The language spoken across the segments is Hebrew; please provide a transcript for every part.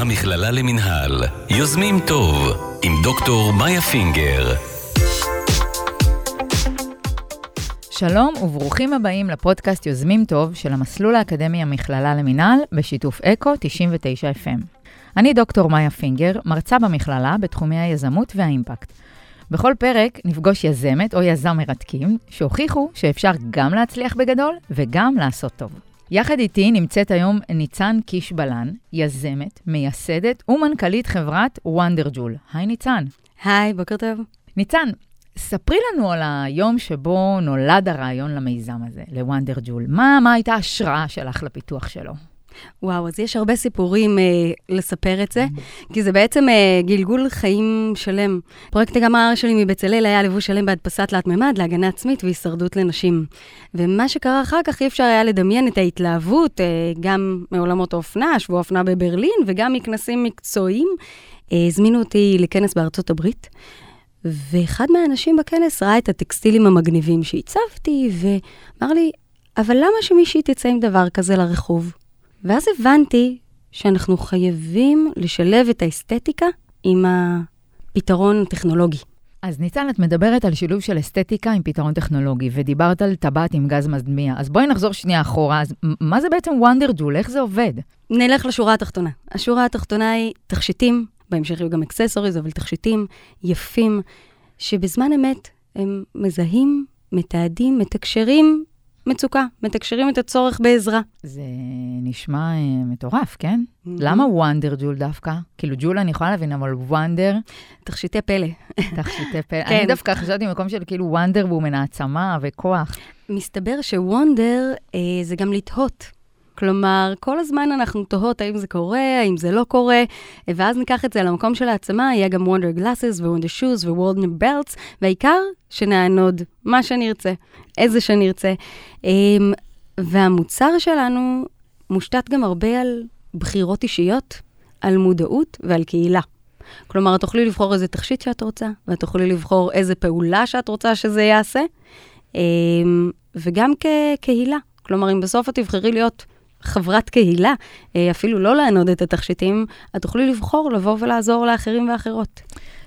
המכללה למינהל. יוזמים טוב, עם דוקטור מאיה פינגר. שלום וברוכים הבאים לפודקאסט יוזמים טוב של המסלול האקדמי המכללה למינהל בשיתוף אקו 99 FM. אני דוקטור מאיה פינגר, מרצה במכללה בתחומי היזמות והאימפקט. בכל פרק נפגוש יזמת או יזם מרתקים שהוכיחו שאפשר גם להצליח בגדול וגם לעשות טוב. יחד איתי נמצאת היום ניצן קיש בלן, יזמת, מייסדת ומנכ"לית חברת וונדר ג'ול. היי ניצן. היי, בוקר טוב. ניצן, ספרי לנו על היום שבו נולד הרעיון למיזם הזה, לוונדר ג'ול. מה, מה הייתה ההשראה שלך לפיתוח שלו? וואו, אז יש הרבה סיפורים אה, לספר את זה, כי זה בעצם אה, גלגול חיים שלם. פרויקט הגמר שלי מבצלאל היה לבוש שלם בהדפסת תלת-ממד להגנה עצמית והישרדות לנשים. ומה שקרה אחר כך, אי אפשר היה לדמיין את ההתלהבות, אה, גם מעולמות האופנה, שבוע אופנה בברלין, וגם מכנסים מקצועיים. אה, הזמינו אותי לכנס בארצות הברית. ואחד מהאנשים בכנס ראה את הטקסטילים המגניבים שהצבתי, ואמר לי, אבל למה שמישהי תצא עם דבר כזה לרחוב? ואז הבנתי שאנחנו חייבים לשלב את האסתטיקה עם הפתרון הטכנולוגי. אז ניצן, את מדברת על שילוב של אסתטיקה עם פתרון טכנולוגי, ודיברת על טבעת עם גז מדמיע. אז בואי נחזור שנייה אחורה. אז מה זה בעצם וונדר ג'ול? איך זה עובד? נלך לשורה התחתונה. השורה התחתונה היא תכשיטים, בהמשך יהיו גם אקססוריז, אבל תכשיטים יפים, שבזמן אמת הם מזהים, מתעדים, מתקשרים מצוקה, מתקשרים את הצורך בעזרה. זה נשמע אה, מטורף, כן? Mm-hmm. למה וונדר ג'ול דווקא? כאילו ג'ול אני יכולה להבין, אבל וונדר... תכשיטי פלא. תכשיטי פלא. כן. אני דווקא חשבתי במקום של כאילו וונדר והוא מן העצמה וכוח. מסתבר שוונדר אה, זה גם לתהות. כלומר, כל הזמן אנחנו תוהות האם זה קורה, האם זה לא קורה, ואז ניקח את זה למקום של העצמה, יהיה גם וונדר גלאסס ווונדר שוז ווונדר בלטס, והעיקר שנענוד מה שנרצה, איזה שנרצה. אמ, והמוצר שלנו מושתת גם הרבה על בחירות אישיות, על מודעות ועל קהילה. כלומר, את תוכלי לבחור איזה תכשיט שאת רוצה, ואת תוכלי לבחור איזה פעולה שאת רוצה שזה יעשה, אמ, וגם כקהילה. כלומר, אם בסוף את תבחרי להיות חברת קהילה, אה, אפילו לא לענוד את התכשיטים, את תוכלי לבחור לבוא ולעזור לאחרים ואחרות.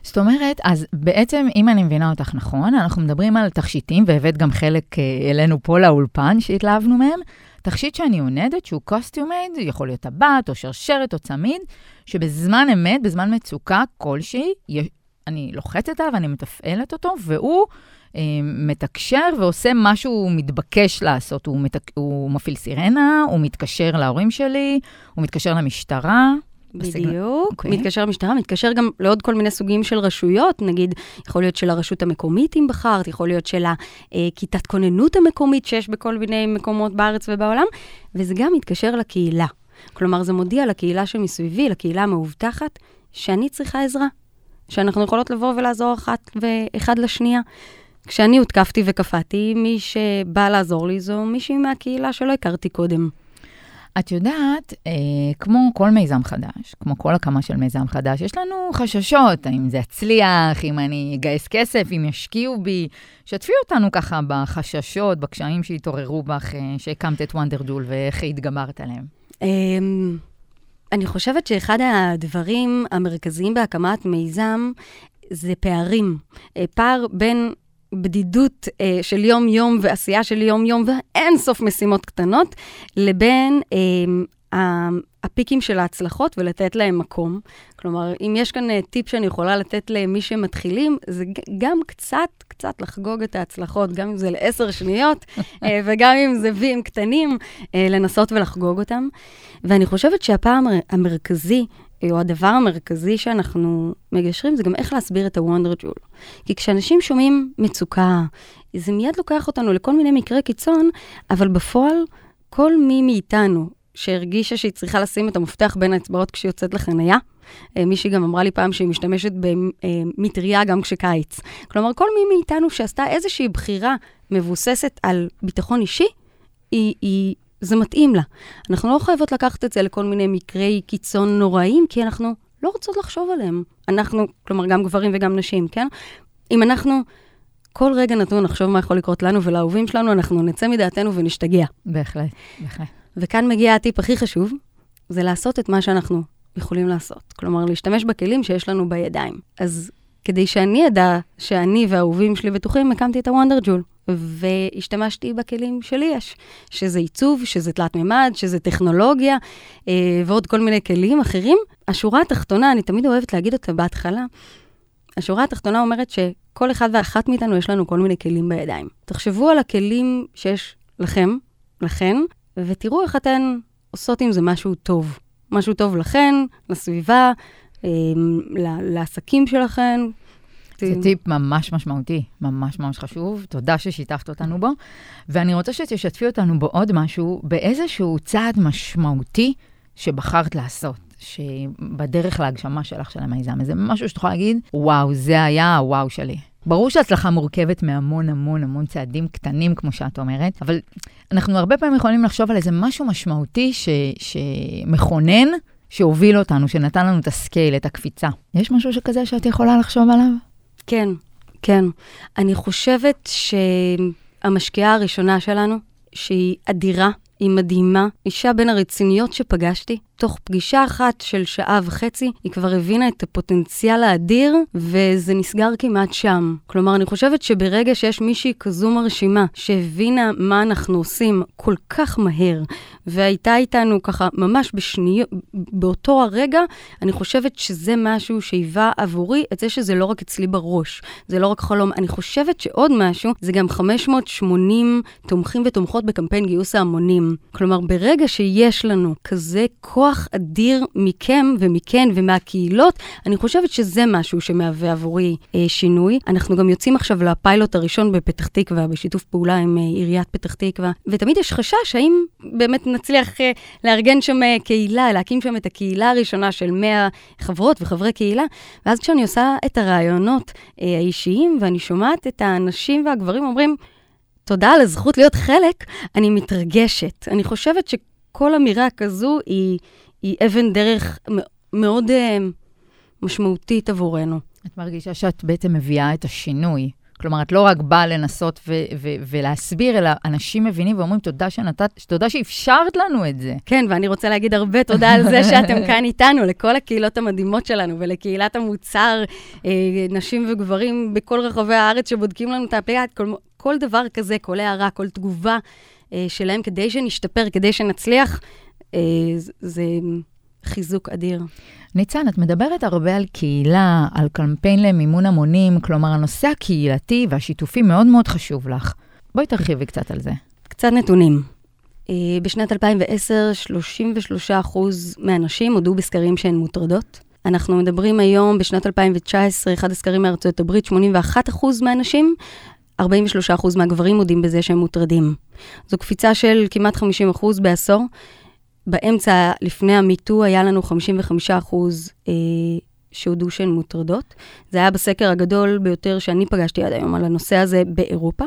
זאת אומרת, אז בעצם, אם אני מבינה אותך נכון, אנחנו מדברים על תכשיטים, והבאת גם חלק אה, אלינו פה לאולפן שהתלהבנו מהם. תכשיט שאני עונדת, שהוא custom made, יכול להיות טבעת או שרשרת או צמיד, שבזמן אמת, בזמן מצוקה כלשהי, אני לוחצת עליו, אני מתפעלת אותו, והוא מתקשר ועושה מה שהוא מתבקש לעשות. הוא, מתק... הוא מפעיל סירנה, הוא מתקשר להורים שלי, הוא מתקשר למשטרה. בדיוק, okay. אוקיי. מתקשר למשטרה, מתקשר גם לעוד כל מיני סוגים של רשויות, נגיד, יכול להיות של הרשות המקומית, אם בחרת, יכול להיות של הכיתת כוננות המקומית שיש בכל מיני מקומות בארץ ובעולם, וזה גם מתקשר לקהילה. כלומר, זה מודיע לקהילה שמסביבי, לקהילה המאובטחת, שאני צריכה עזרה, שאנחנו יכולות לבוא ולעזור אחת ואחד לשנייה. כשאני הותקפתי וקפאתי, מי שבא לעזור לי זו מישהי מהקהילה שלא הכרתי קודם. את יודעת, אה, כמו כל מיזם חדש, כמו כל הקמה של מיזם חדש, יש לנו חששות, האם זה יצליח, אם אני אגייס כסף, אם ישקיעו בי. שתפי אותנו ככה בחששות, בקשיים שהתעוררו בך, אה, שהקמת את וונדר ג'ול ואיך התגברת עליהם. אה, אני חושבת שאחד הדברים המרכזיים בהקמת מיזם זה פערים. אה, פער בין בדידות אה, של יום-יום ועשייה של יום-יום ואין סוף משימות קטנות, לבין אה, הפיקים של ההצלחות ולתת להם מקום. כלומר, אם יש כאן אה, טיפ שאני יכולה לתת למי שמתחילים, זה גם קצת, קצת לחגוג את ההצלחות, גם אם זה לעשר שניות, אה, וגם אם זה ויים קטנים, אה, לנסות ולחגוג אותם. ואני חושבת שהפעם המרכזי או הדבר המרכזי שאנחנו מגשרים זה גם איך להסביר את הוונדר ג'ול. כי כשאנשים שומעים מצוקה, זה מיד לוקח אותנו לכל מיני מקרי קיצון, אבל בפועל, כל מי מאיתנו שהרגישה שהיא צריכה לשים את המפתח בין האצבעות כשהיא יוצאת לחנייה, אה, מישהי גם אמרה לי פעם שהיא משתמשת במטריה גם כשקיץ. כלומר, כל מי מאיתנו שעשתה איזושהי בחירה מבוססת על ביטחון אישי, היא, היא זה מתאים לה. אנחנו לא חייבות לקחת את זה לכל מיני מקרי קיצון נוראים, כי אנחנו לא רוצות לחשוב עליהם. אנחנו, כלומר, גם גברים וגם נשים, כן? אם אנחנו כל רגע נתון נחשוב מה יכול לקרות לנו ולאהובים שלנו, אנחנו נצא מדעתנו ונשתגע. בהחלט, בהחלט. וכאן מגיע הטיפ הכי חשוב, זה לעשות את מה שאנחנו יכולים לעשות. כלומר, להשתמש בכלים שיש לנו בידיים. אז כדי שאני אדע שאני והאהובים שלי בטוחים, הקמתי את הוונדר ג'ול. והשתמשתי בכלים שלי יש, שזה עיצוב, שזה תלת מימד, שזה טכנולוגיה, אה, ועוד כל מיני כלים אחרים. השורה התחתונה, אני תמיד אוהבת להגיד אותה בהתחלה, השורה התחתונה אומרת שכל אחד ואחת מאיתנו יש לנו כל מיני כלים בידיים. תחשבו על הכלים שיש לכם, לכן, ותראו איך אתן עושות עם זה משהו טוב. משהו טוב לכן, לסביבה, אה, לעסקים שלכן. זה טיפ ממש משמעותי, ממש ממש חשוב. תודה ששיתפת אותנו בו. ואני רוצה שתשתפי אותנו בו עוד משהו, באיזשהו צעד משמעותי שבחרת לעשות. שבדרך להגשמה שלך של המיזם הזה, משהו שאת יכולה להגיד, וואו, זה היה הוואו שלי. ברור שהצלחה מורכבת מהמון המון המון צעדים קטנים, כמו שאת אומרת, אבל אנחנו הרבה פעמים יכולים לחשוב על איזה משהו משמעותי ש, שמכונן, שהוביל אותנו, שנתן לנו את הסקייל, את הקפיצה. יש משהו שכזה שאת יכולה לחשוב עליו? כן, כן. אני חושבת שהמשקיעה הראשונה שלנו, שהיא אדירה, היא מדהימה, אישה בין הרציניות שפגשתי, תוך פגישה אחת של שעה וחצי, היא כבר הבינה את הפוטנציאל האדיר, וזה נסגר כמעט שם. כלומר, אני חושבת שברגע שיש מישהי כזו מרשימה, שהבינה מה אנחנו עושים כל כך מהר, והייתה איתנו ככה ממש בשניות, באותו הרגע, אני חושבת שזה משהו שהיווה עבורי את זה שזה לא רק אצלי בראש, זה לא רק חלום. אני חושבת שעוד משהו, זה גם 580 תומכים ותומכות בקמפיין גיוס ההמונים. כלומר, ברגע שיש לנו כזה כוח, כוח אדיר מכם ומכן ומהקהילות, אני חושבת שזה משהו שמהווה עבורי אה, שינוי. אנחנו גם יוצאים עכשיו לפיילוט הראשון בפתח תקווה, בשיתוף פעולה עם אה, עיריית פתח תקווה, ותמיד יש חשש האם באמת נצליח אה, לארגן שם אה, קהילה, להקים שם את הקהילה הראשונה של 100 חברות וחברי קהילה, ואז כשאני עושה את הרעיונות אה, האישיים, ואני שומעת את האנשים והגברים אומרים, תודה על הזכות להיות חלק, אני מתרגשת. אני חושבת ש... כל אמירה כזו היא, היא אבן דרך מאוד uh, משמעותית עבורנו. את מרגישה שאת בעצם מביאה את השינוי. כלומר, את לא רק באה לנסות ו- ו- ולהסביר, אלא אנשים מבינים ואומרים, תודה שנתת, תודה שאפשרת לנו את זה. כן, ואני רוצה להגיד הרבה תודה על זה שאתם כאן איתנו, לכל הקהילות המדהימות שלנו ולקהילת המוצר, אה, נשים וגברים בכל רחבי הארץ שבודקים לנו את האפליקציה, כל, כל דבר כזה, כל הערה, כל תגובה. אה, שלהם כדי שנשתפר, כדי שנצליח, אה, זה חיזוק אדיר. ניצן, את מדברת הרבה על קהילה, על קמפיין למימון המונים, כלומר, הנושא הקהילתי והשיתופי מאוד מאוד חשוב לך. בואי תרחיבי קצת על זה. קצת נתונים. אה, בשנת 2010, 33% מהנשים הודו בסקרים שהן מוטרדות. אנחנו מדברים היום, בשנת 2019, אחד הסקרים מארצות הברית, 81% מהנשים 43% מהגברים מודים בזה שהם מוטרדים. זו קפיצה של כמעט 50% בעשור. באמצע, לפני המיטו, היה לנו 55% אה, שהודו שהן מוטרדות. זה היה בסקר הגדול ביותר שאני פגשתי עד היום על הנושא הזה באירופה.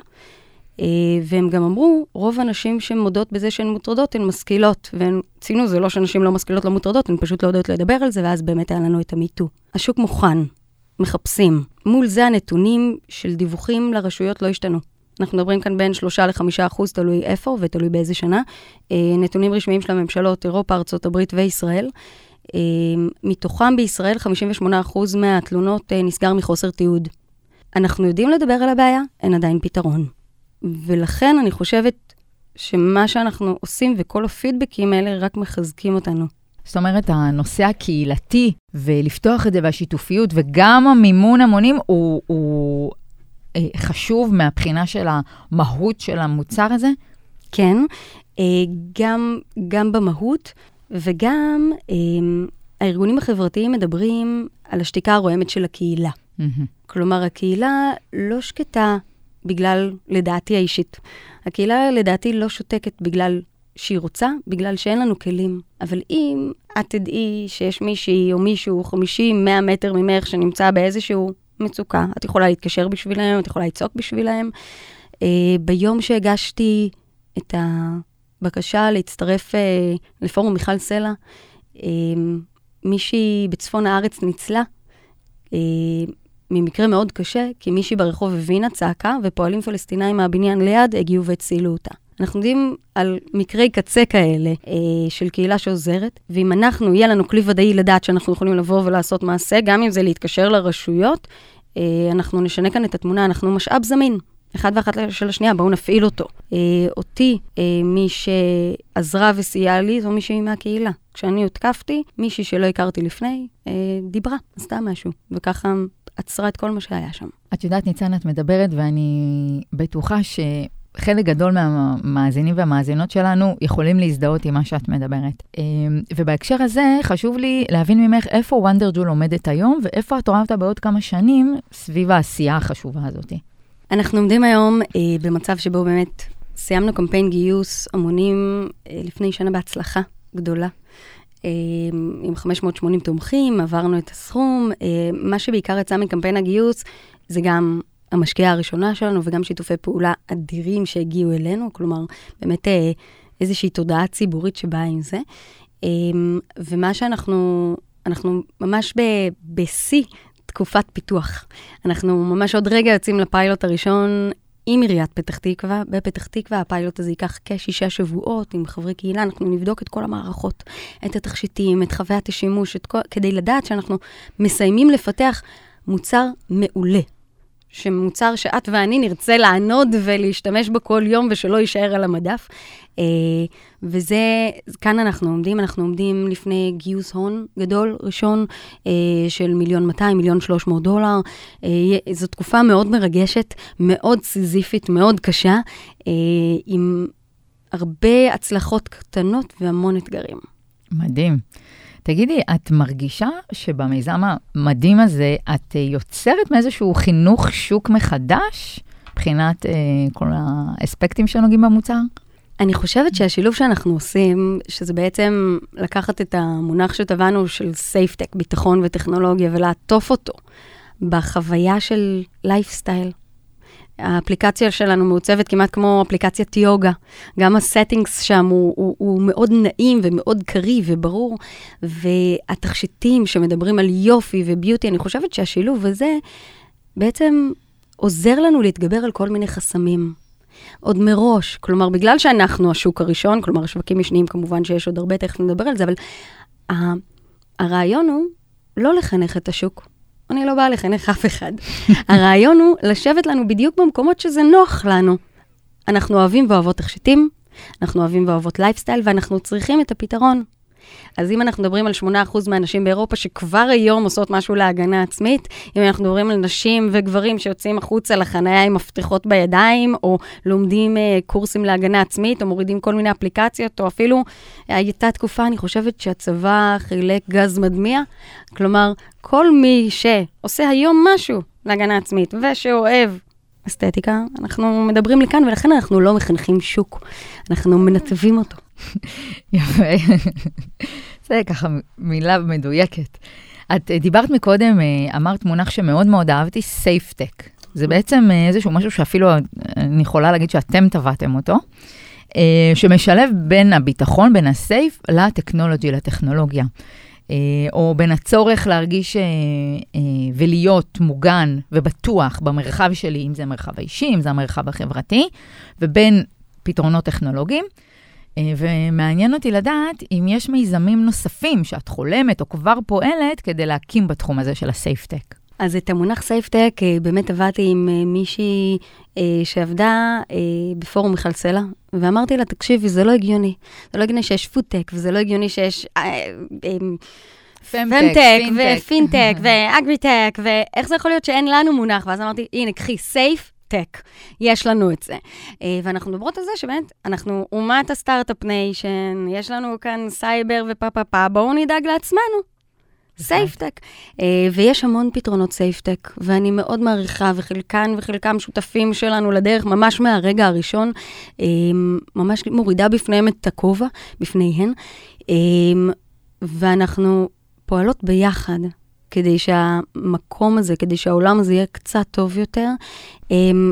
אה, והם גם אמרו, רוב הנשים שמודות בזה שהן מוטרדות הן משכילות, והן ציינו, זה לא שנשים לא משכילות לא מוטרדות, הן פשוט לא יודעות לדבר על זה, ואז באמת היה לנו את המיטו. השוק מוכן, מחפשים. מול זה הנתונים של דיווחים לרשויות לא השתנו. אנחנו מדברים כאן בין 3 ל-5 אחוז, תלוי איפה ותלוי באיזה שנה. אה, נתונים רשמיים של הממשלות, אירופה, ארה"ב וישראל. אה, מתוכם בישראל 58 אחוז מהתלונות אה, נסגר מחוסר תיעוד. אנחנו יודעים לדבר על הבעיה, אין עדיין פתרון. ולכן אני חושבת שמה שאנחנו עושים וכל הפידבקים האלה רק מחזקים אותנו. זאת אומרת, הנושא הקהילתי ולפתוח את זה והשיתופיות וגם המימון המונים הוא, הוא אה, חשוב מהבחינה של המהות של המוצר הזה? כן, אה, גם, גם במהות וגם אה, הארגונים החברתיים מדברים על השתיקה הרועמת של הקהילה. Mm-hmm. כלומר, הקהילה לא שקטה בגלל, לדעתי האישית, הקהילה לדעתי לא שותקת בגלל שהיא רוצה, בגלל שאין לנו כלים. אבל אם את תדעי שיש מישהי או מישהו 50, 100 מטר ממך שנמצא באיזשהו מצוקה, את יכולה להתקשר בשבילם, את יכולה לצעוק בשבילם. Uh, ביום שהגשתי את הבקשה להצטרף uh, לפורום מיכל סלע, uh, מישהי בצפון הארץ ניצלה. Uh, ממקרה מאוד קשה, כי מישהי ברחוב הבינה, צעקה, ופועלים פלסטינאים מהבניין ליד הגיעו והצילו אותה. אנחנו יודעים על מקרי קצה כאלה אה, של קהילה שעוזרת, ואם אנחנו, יהיה לנו כלי ודאי לדעת שאנחנו יכולים לבוא ולעשות מעשה, גם אם זה להתקשר לרשויות, אה, אנחנו נשנה כאן את התמונה, אנחנו משאב זמין. אחד ואחת של השנייה, בואו נפעיל אותו. אה, אותי, אה, מי שעזרה וסייעה לי, זו מישהי מהקהילה. כשאני הותקפתי, מישהי שלא הכרתי לפני, אה, דיברה, עשתה משהו, וככה עצרה את כל מה שהיה שם. את יודעת, ניצן, את מדברת, ואני בטוחה ש... חלק גדול מהמאזינים והמאזינות שלנו יכולים להזדהות עם מה שאת מדברת. ובהקשר הזה, חשוב לי להבין ממך איפה וונדר ג'ול עומדת היום, ואיפה את רואה אותה בעוד כמה שנים סביב העשייה החשובה הזאת. אנחנו עומדים היום אה, במצב שבו באמת סיימנו קמפיין גיוס המונים אה, לפני שנה בהצלחה גדולה. אה, עם 580 תומכים, עברנו את הסכום. אה, מה שבעיקר יצא מקמפיין הגיוס זה גם המשקיעה הראשונה שלנו וגם שיתופי פעולה אדירים שהגיעו אלינו, כלומר, באמת אה, איזושהי תודעה ציבורית שבאה עם זה. אה, ומה שאנחנו, אנחנו ממש בשיא תקופת פיתוח. אנחנו ממש עוד רגע יוצאים לפיילוט הראשון עם עיריית פתח תקווה. בפתח תקווה הפיילוט הזה ייקח כשישה שבועות עם חברי קהילה, אנחנו נבדוק את כל המערכות, את התכשיטים, את חוויית השימוש, את כל, כדי לדעת שאנחנו מסיימים לפתח מוצר מעולה. שמוצר שאת ואני נרצה לענוד ולהשתמש בו כל יום ושלא יישאר על המדף. אה, וזה, כאן אנחנו עומדים, אנחנו עומדים לפני גיוס הון גדול ראשון אה, של מיליון 200, מיליון 300 דולר. אה, זו תקופה מאוד מרגשת, מאוד סיזיפית, מאוד קשה, עם הרבה הצלחות קטנות והמון אתגרים. מדהים. תגידי, את מרגישה שבמיזם המדהים הזה, את יוצרת מאיזשהו חינוך שוק מחדש, מבחינת אה, כל האספקטים שנוגעים במוצר? אני חושבת שהשילוב שאנחנו עושים, שזה בעצם לקחת את המונח שטבענו של safetech, ביטחון וטכנולוגיה, ולעטוף אותו בחוויה של לייפסטייל. האפליקציה שלנו מעוצבת כמעט כמו אפליקציית יוגה. גם ה settings שם הוא, הוא, הוא מאוד נעים ומאוד קריא וברור, והתכשיטים שמדברים על יופי ו beauty, אני חושבת שהשילוב הזה בעצם עוזר לנו להתגבר על כל מיני חסמים. עוד מראש, כלומר, בגלל שאנחנו השוק הראשון, כלומר, השווקים משניים, כמובן שיש עוד הרבה, תכף נדבר על זה, אבל הרעיון הוא לא לחנך את השוק, אני לא באה לחנך אף אחד. הרעיון הוא לשבת לנו בדיוק במקומות שזה נוח לנו. אנחנו אוהבים ואוהבות תכשיטים, אנחנו אוהבים ואוהבות לייפסטייל, ואנחנו צריכים את הפתרון. אז אם אנחנו מדברים על 8% מהנשים באירופה שכבר היום עושות משהו להגנה עצמית, אם אנחנו מדברים על נשים וגברים שיוצאים החוצה לחניה עם מפתחות בידיים, או לומדים uh, קורסים להגנה עצמית, או מורידים כל מיני אפליקציות, או אפילו הייתה תקופה, אני חושבת שהצבא חילק גז מדמיע. כלומר, כל מי שעושה היום משהו להגנה עצמית ושאוהב אסתטיקה, אנחנו מדברים לכאן, ולכן אנחנו לא מחנכים שוק, אנחנו מנתבים אותו. יפה. זה ככה מילה מדויקת. את אה, דיברת מקודם, אה, אמרת מונח שמאוד מאוד אהבתי, safetech. זה בעצם אה, איזשהו משהו שאפילו אני יכולה להגיד שאתם טבעתם אותו, שמשלב בין הביטחון, בין ה safe, לטכנולוגי, לטכנולוגיה. או בין הצורך להרגיש ולהיות מוגן ובטוח במרחב שלי, אם זה המרחב האישי, אם זה המרחב החברתי, ובין פתרונות טכנולוגיים. אה, ומעניין אותי לדעת אם יש מיזמים נוספים שאת חולמת או כבר פועלת כדי להקים בתחום הזה של ה safetech. אז את המונח safetech אה, באמת עבדתי עם אה, מישהי שעבדה בפורום מיכל סלע, ואמרתי לה, תקשיבי, זה לא הגיוני. זה לא הגיוני שיש פודטק, וזה לא הגיוני שיש... femtech, ופינטק, ואגריטק, ואיך זה יכול להיות שאין לנו מונח? ואז אמרתי, הנה, קחי safetech. יש לנו את זה. אה, ואנחנו מדברות על זה שבאמת, אנחנו אומת ה startup nation, יש לנו כאן סייבר ופה פה פה, בואו נדאג לעצמנו. safetech. אה, ויש המון פתרונות safetech, ואני מאוד מעריכה, וחלקן וחלקם שותפים שלנו לדרך, ממש מהרגע הראשון, אה, ממש מורידה בפניהם את הכובע, בפניהן, ואנחנו פועלות ביחד. כדי שהמקום הזה, כדי שהעולם הזה יהיה קצת טוב יותר. Um,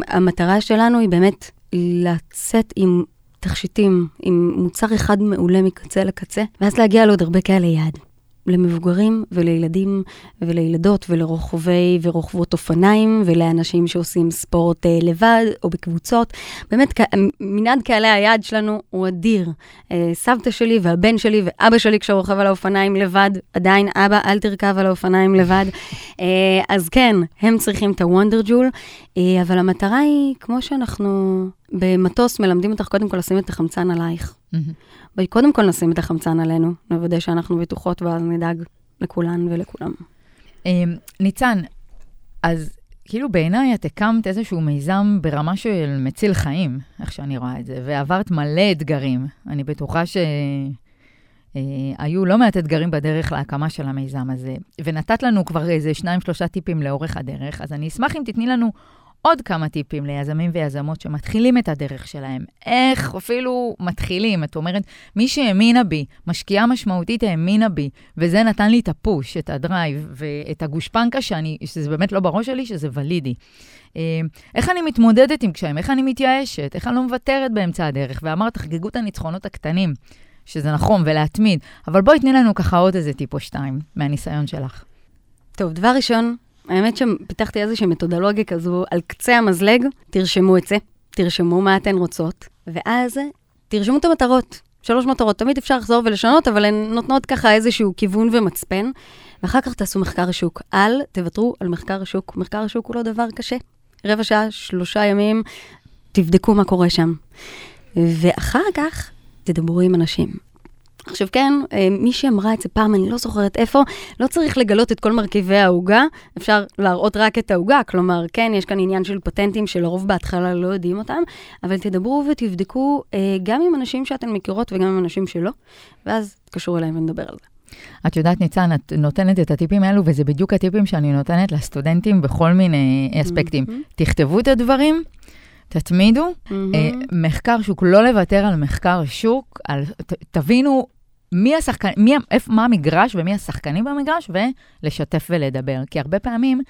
המטרה שלנו היא באמת לצאת עם תכשיטים, עם מוצר אחד מעולה מקצה לקצה, ואז להגיע לעוד הרבה כאלה יעד. למבוגרים ולילדים ולילדות ולרוכבי ורוכבות אופניים ולאנשים שעושים ספורט אה, לבד או בקבוצות. באמת, מנעד קהלי היעד שלנו הוא אדיר. אה, סבתא שלי והבן שלי ואבא שלי כשרוכב על האופניים לבד, עדיין אבא, אל תרכב על האופניים לבד. אה, אז כן, הם צריכים את הוונדר ג'ול, אבל המטרה היא, כמו שאנחנו במטוס מלמדים אותך קודם כל לשים את החמצן עלייך. Mm-hmm. קודם כל נשים את החמצן עלינו, נוודא שאנחנו בטוחות ואז נדאג לכולן ולכולם. אמ, ניצן, אז כאילו בעיניי את הקמת איזשהו מיזם ברמה של מציל חיים, איך שאני רואה את זה, ועברת מלא אתגרים. אני בטוחה שהיו לא מעט אתגרים בדרך להקמה של המיזם הזה, ונתת לנו כבר איזה שניים, שלושה טיפים לאורך הדרך, אז אני אשמח אם תתני לנו עוד כמה טיפים ליזמים ויזמות שמתחילים את הדרך שלהם. איך אפילו מתחילים? את אומרת, מי שהאמינה בי, משקיעה משמעותית האמינה בי, וזה נתן לי את הפוש, את הדרייב ואת הגושפנקה שאני, שזה באמת לא בראש שלי, שזה ולידי. אה, איך אני מתמודדת עם קשיים? איך אני מתייאשת? איך אני לא מוותרת באמצע הדרך? ואמרת, חגגו את הניצחונות הקטנים, שזה נכון, ולהתמיד. אבל בואי תני לנו ככה עוד איזה טיפ או שתיים מהניסיון שלך. טוב, דבר ראשון, האמת שפיתחתי איזושהי מתודולוגיה כזו על קצה המזלג, תרשמו את זה, תרשמו מה אתן רוצות, ואז תרשמו את המטרות. שלוש מטרות, תמיד אפשר לחזור ולשנות, אבל הן נותנות ככה איזשהו כיוון ומצפן, ואחר כך תעשו מחקר השוק. אל תוותרו על מחקר השוק. מחקר השוק הוא לא דבר קשה. רבע שעה, שלושה ימים, תבדקו מה קורה שם. ואחר כך תדברו עם אנשים. עכשיו כן, אה, מי שאמרה את זה פעם, אני לא זוכרת איפה, לא צריך לגלות את כל מרכיבי העוגה, אפשר להראות רק את העוגה, כלומר, כן, יש כאן עניין של פטנטים שלרוב בהתחלה לא יודעים אותם, אבל תדברו ותבדקו אה, גם עם אנשים שאתן מכירות וגם עם אנשים שלא, ואז תקשרו אליי ונדבר על זה. את יודעת, ניצן, את נותנת את הטיפים האלו, וזה בדיוק הטיפים שאני נותנת לסטודנטים בכל מיני אספקטים. Mm-hmm. תכתבו את הדברים, תתמידו. Mm-hmm. מחקר שוק, לא לוותר על מחקר שוק, על, ת, תבינו מי השחקן, מי, איפה, מה המגרש ומי השחקנים במגרש, ולשתף ולדבר. כי הרבה פעמים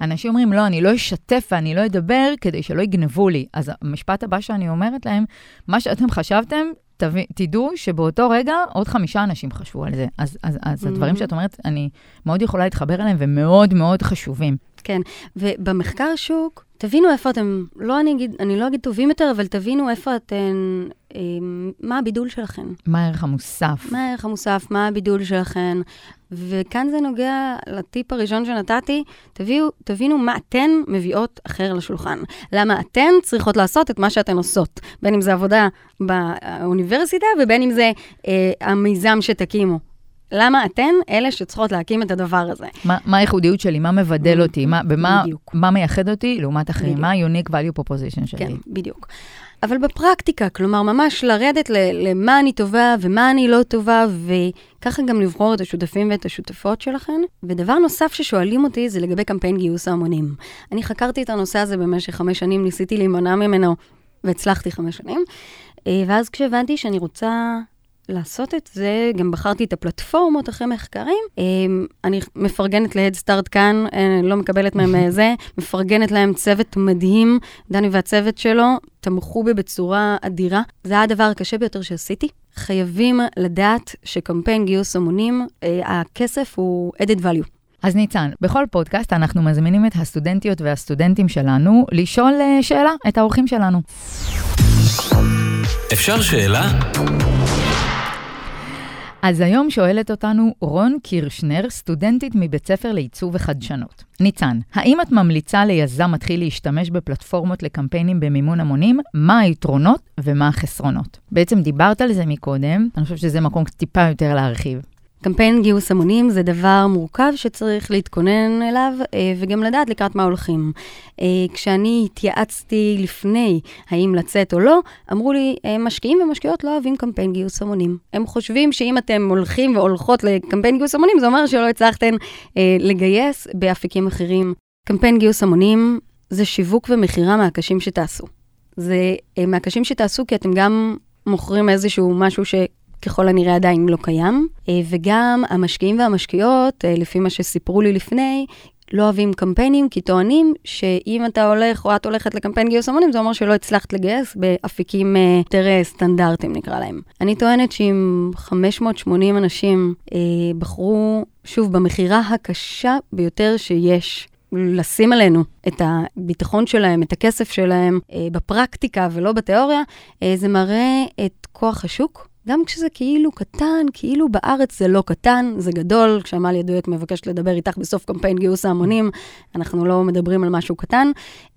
אנשים אומרים, לא, אני לא אשתף ואני לא אדבר כדי שלא יגנבו לי. אז המשפט הבא שאני אומרת להם, מה שאתם חשבתם, תב... תדעו שבאותו רגע עוד חמישה אנשים חשבו על זה. אז, אז, אז mm-hmm. הדברים שאת אומרת, אני מאוד יכולה להתחבר אליהם ומאוד מאוד חשובים. כן, ובמחקר שוק, תבינו איפה אתם, לא אני אגיד, אני לא אגיד טובים יותר, אבל תבינו איפה אתן, אה, מה הבידול שלכן. מה הערך המוסף. מה הערך המוסף, מה הבידול שלכן. וכאן זה נוגע לטיפ הראשון שנתתי, תביאו, תבינו מה אתן מביאות אחר לשולחן. למה אתן צריכות לעשות את מה שאתן עושות, בין אם זה עבודה באוניברסיטה ובין אם זה אה, המיזם שתקימו. למה אתן אלה שצריכות להקים את הדבר הזה? מה, מה הייחודיות שלי? מה מבדל אותי? מה, במה, מה מייחד אותי לעומת אחרים? מה ה-unique value proposition שלי? כן, בדיוק. אבל בפרקטיקה, כלומר, ממש לרדת למה אני טובה ומה אני לא טובה, וככה גם לבחור את השותפים ואת השותפות שלכם. ודבר נוסף ששואלים אותי זה לגבי קמפיין גיוס ההמונים. אני חקרתי את הנושא הזה במשך חמש שנים, ניסיתי להימנע ממנו, והצלחתי חמש שנים. אה, ואז כשהבנתי שאני רוצה לעשות את זה, גם בחרתי את הפלטפורמות אחרי מחקרים. אמ, אני מפרגנת להדסטארט כאן, אה, לא מקבלת מהם אה, זה, מפרגנת להם צוות מדהים, דני והצוות שלו תמכו בי בצורה אדירה. זה היה הדבר הקשה ביותר שעשיתי. חייבים לדעת שקמפיין גיוס המונים, אה, הכסף הוא added value. אז ניצן, בכל פודקאסט אנחנו מזמינים את הסטודנטיות והסטודנטים שלנו לשאול שאלה את האורחים שלנו. אפשר שאלה? אז היום שואלת אותנו רון קירשנר, סטודנטית מבית ספר לעיצוב וחדשנות. ניצן, האם את ממליצה ליזם מתחיל להשתמש בפלטפורמות לקמפיינים במימון המונים? מה היתרונות ומה החסרונות? בעצם דיברת על זה מקודם, אני חושבת שזה מקום טיפה יותר להרחיב. קמפיין גיוס המונים זה דבר מורכב שצריך להתכונן אליו אה, וגם לדעת לקראת מה הולכים. אה, כשאני התייעצתי לפני האם לצאת או לא, אמרו לי, אה, משקיעים ומשקיעות לא אוהבים קמפיין גיוס המונים. הם חושבים שאם אתם הולכים והולכות לקמפיין גיוס המונים, זה אומר שלא הצלחתן לגייס באפיקים אחרים. קמפיין גיוס המונים זה שיווק ומכירה מהקשים שתעשו. זה מהקשים שתעשו כי אתם גם מוכרים איזשהו משהו ש... ככל הנראה עדיין לא קיים, אה, וגם המשקיעים והמשקיעות, אה, לפי מה שסיפרו לי לפני, לא אוהבים קמפיינים, כי טוענים שאם אתה הולך או את הולכת לקמפיין גיוס המונים, זה אומר שלא הצלחת לגייס באפיקים אה, יותר סטנדרטיים, נקרא להם. אני טוענת שאם 580 אנשים אה, בחרו, שוב, במכירה הקשה ביותר שיש, לשים עלינו את הביטחון שלהם, את הכסף שלהם, אה, בפרקטיקה ולא בתיאוריה, אה, זה מראה את כוח השוק. גם כשזה כאילו קטן, כאילו בארץ זה לא קטן, זה גדול. כשעמליה דואק מבקשת לדבר איתך בסוף קמפיין גיוס ההמונים, אנחנו לא מדברים על משהו קטן,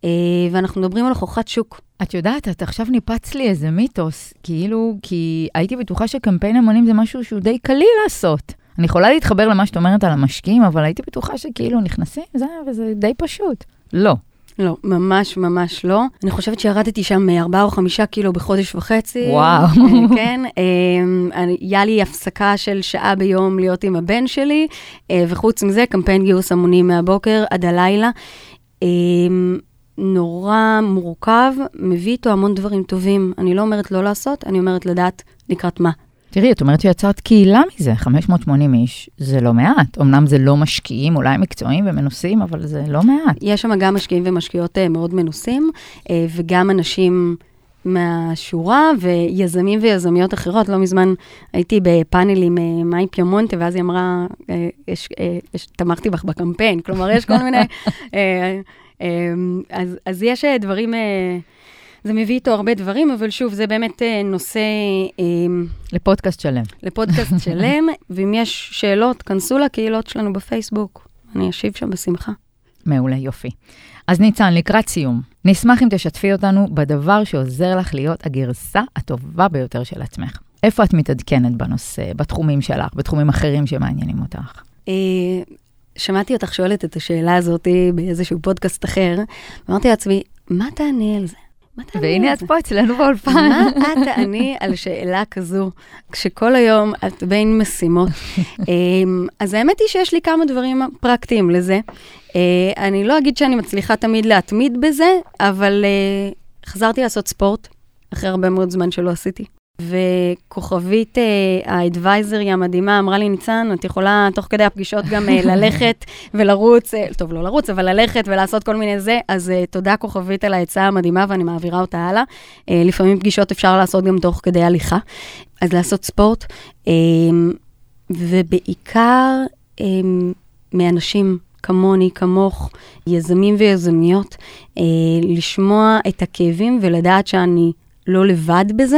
אה, ואנחנו מדברים על הוכחת שוק. את יודעת, את עכשיו ניפץ לי איזה מיתוס, כאילו, כי הייתי בטוחה שקמפיין המונים זה משהו שהוא די קליל לעשות. אני יכולה להתחבר למה שאת אומרת על המשקיעים, אבל הייתי בטוחה שכאילו נכנסים, זה, וזה די פשוט. לא. לא, ממש ממש לא. אני חושבת שירדתי שם 4 או 5 קילו בחודש וחצי. וואו. אה, כן, אה, היה לי הפסקה של שעה ביום להיות עם הבן שלי, אה, וחוץ מזה, קמפיין גיוס המונים מהבוקר עד הלילה. נורא מורכב, מביא איתו המון דברים טובים. אני לא אומרת לא לעשות, אני אומרת לדעת לקראת מה. תראי, את אומרת שיצרת קהילה מזה, 580 איש, זה לא מעט. אמנם זה לא משקיעים, אולי מקצועיים ומנוסים, אבל זה לא מעט. יש שם גם משקיעים ומשקיעות אה, מאוד מנוסים, אה, וגם אנשים מהשורה, ויזמים ויזמיות אחרות. לא מזמן הייתי בפאנל עם אה, מאי פיומונטה, ואז היא אמרה, יש, יש, תמכתי בך בקמפיין. כלומר, יש כל מיני... אז, אז יש דברים... זה מביא איתו הרבה דברים, אבל שוב, זה באמת אה, נושא... אה, לפודקאסט שלם. לפודקאסט שלם, ואם יש שאלות, כנסו לקהילות שלנו בפייסבוק, אני אשיב שם בשמחה. מעולה, יופי. אז ניצן, לקראת סיום, נשמח אם תשתפי אותנו בדבר שעוזר לך להיות הגרסה הטובה ביותר של עצמך. איפה את מתעדכנת בנושא, בתחומים שלך, בתחומים אחרים שמעניינים אותך? אה, שמעתי אותך שואלת את השאלה הזאת באיזשהו פודקאסט אחר, ואמרתי לעצמי, מה תעני על זה? והנה את פה אצלנו באולפן. מה את תעני על שאלה כזו, כשכל היום את בין משימות? אמ, אז האמת היא שיש לי כמה דברים פרקטיים לזה. אה, אני לא אגיד שאני מצליחה תמיד להתמיד בזה, אבל אה, חזרתי לעשות ספורט, אחרי הרבה מאוד זמן שלא עשיתי. וכוכבית אה, האדוויזרי המדהימה אמרה לי, ניצן, את יכולה תוך כדי הפגישות גם אה, ללכת ולרוץ, אה, טוב, לא לרוץ, אבל ללכת ולעשות כל מיני זה, אז תודה כוכבית על העצה המדהימה ואני מעבירה אותה הלאה. אה, לפעמים פגישות אפשר לעשות גם תוך כדי הליכה. אז לעשות ספורט, ובעיקר מאנשים כמוני, כמוך, יזמים ויזמיות, אה, לשמוע את הכאבים ולדעת שאני לא לבד בזה,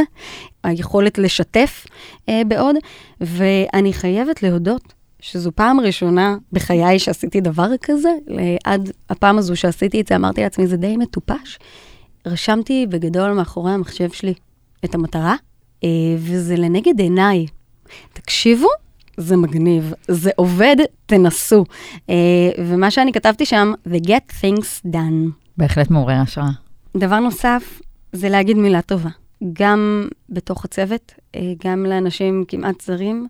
היכולת לשתף אה, בעוד, ואני חייבת להודות שזו פעם ראשונה בחיי שעשיתי דבר כזה, עד הפעם הזו שעשיתי את זה, אמרתי לעצמי, זה די מטופש. רשמתי בגדול מאחורי המחשב שלי את המטרה, אה, וזה לנגד עיניי. תקשיבו, זה מגניב, זה עובד, תנסו. אה, ומה שאני כתבתי שם, The Get Things Done. בהחלט מעורר השראה. דבר נוסף, זה להגיד מילה טובה. גם בתוך הצוות, אה, גם לאנשים כמעט זרים,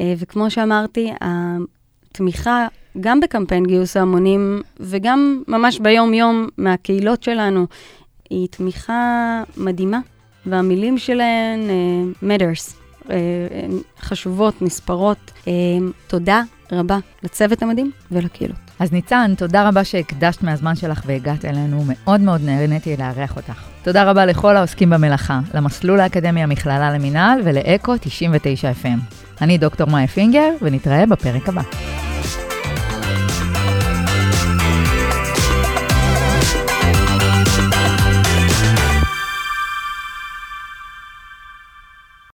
אה, וכמו שאמרתי, התמיכה גם בקמפיין גיוס ההמונים וגם ממש ביום-יום מהקהילות שלנו, היא תמיכה מדהימה, והמילים שלהן uh, matters, uh, חשובות, נספרות. Uh, תודה רבה לצוות המדהים ולקהילות. אז ניצן, תודה רבה שהקדשת מהזמן שלך והגעת אלינו, מאוד מאוד נהניתי לארח אותך. תודה רבה לכל העוסקים במלאכה, למסלול האקדמי המכללה למינהל ולאקו 99 FM. אני דוקטור מאיה פינגר, ונתראה בפרק הבא.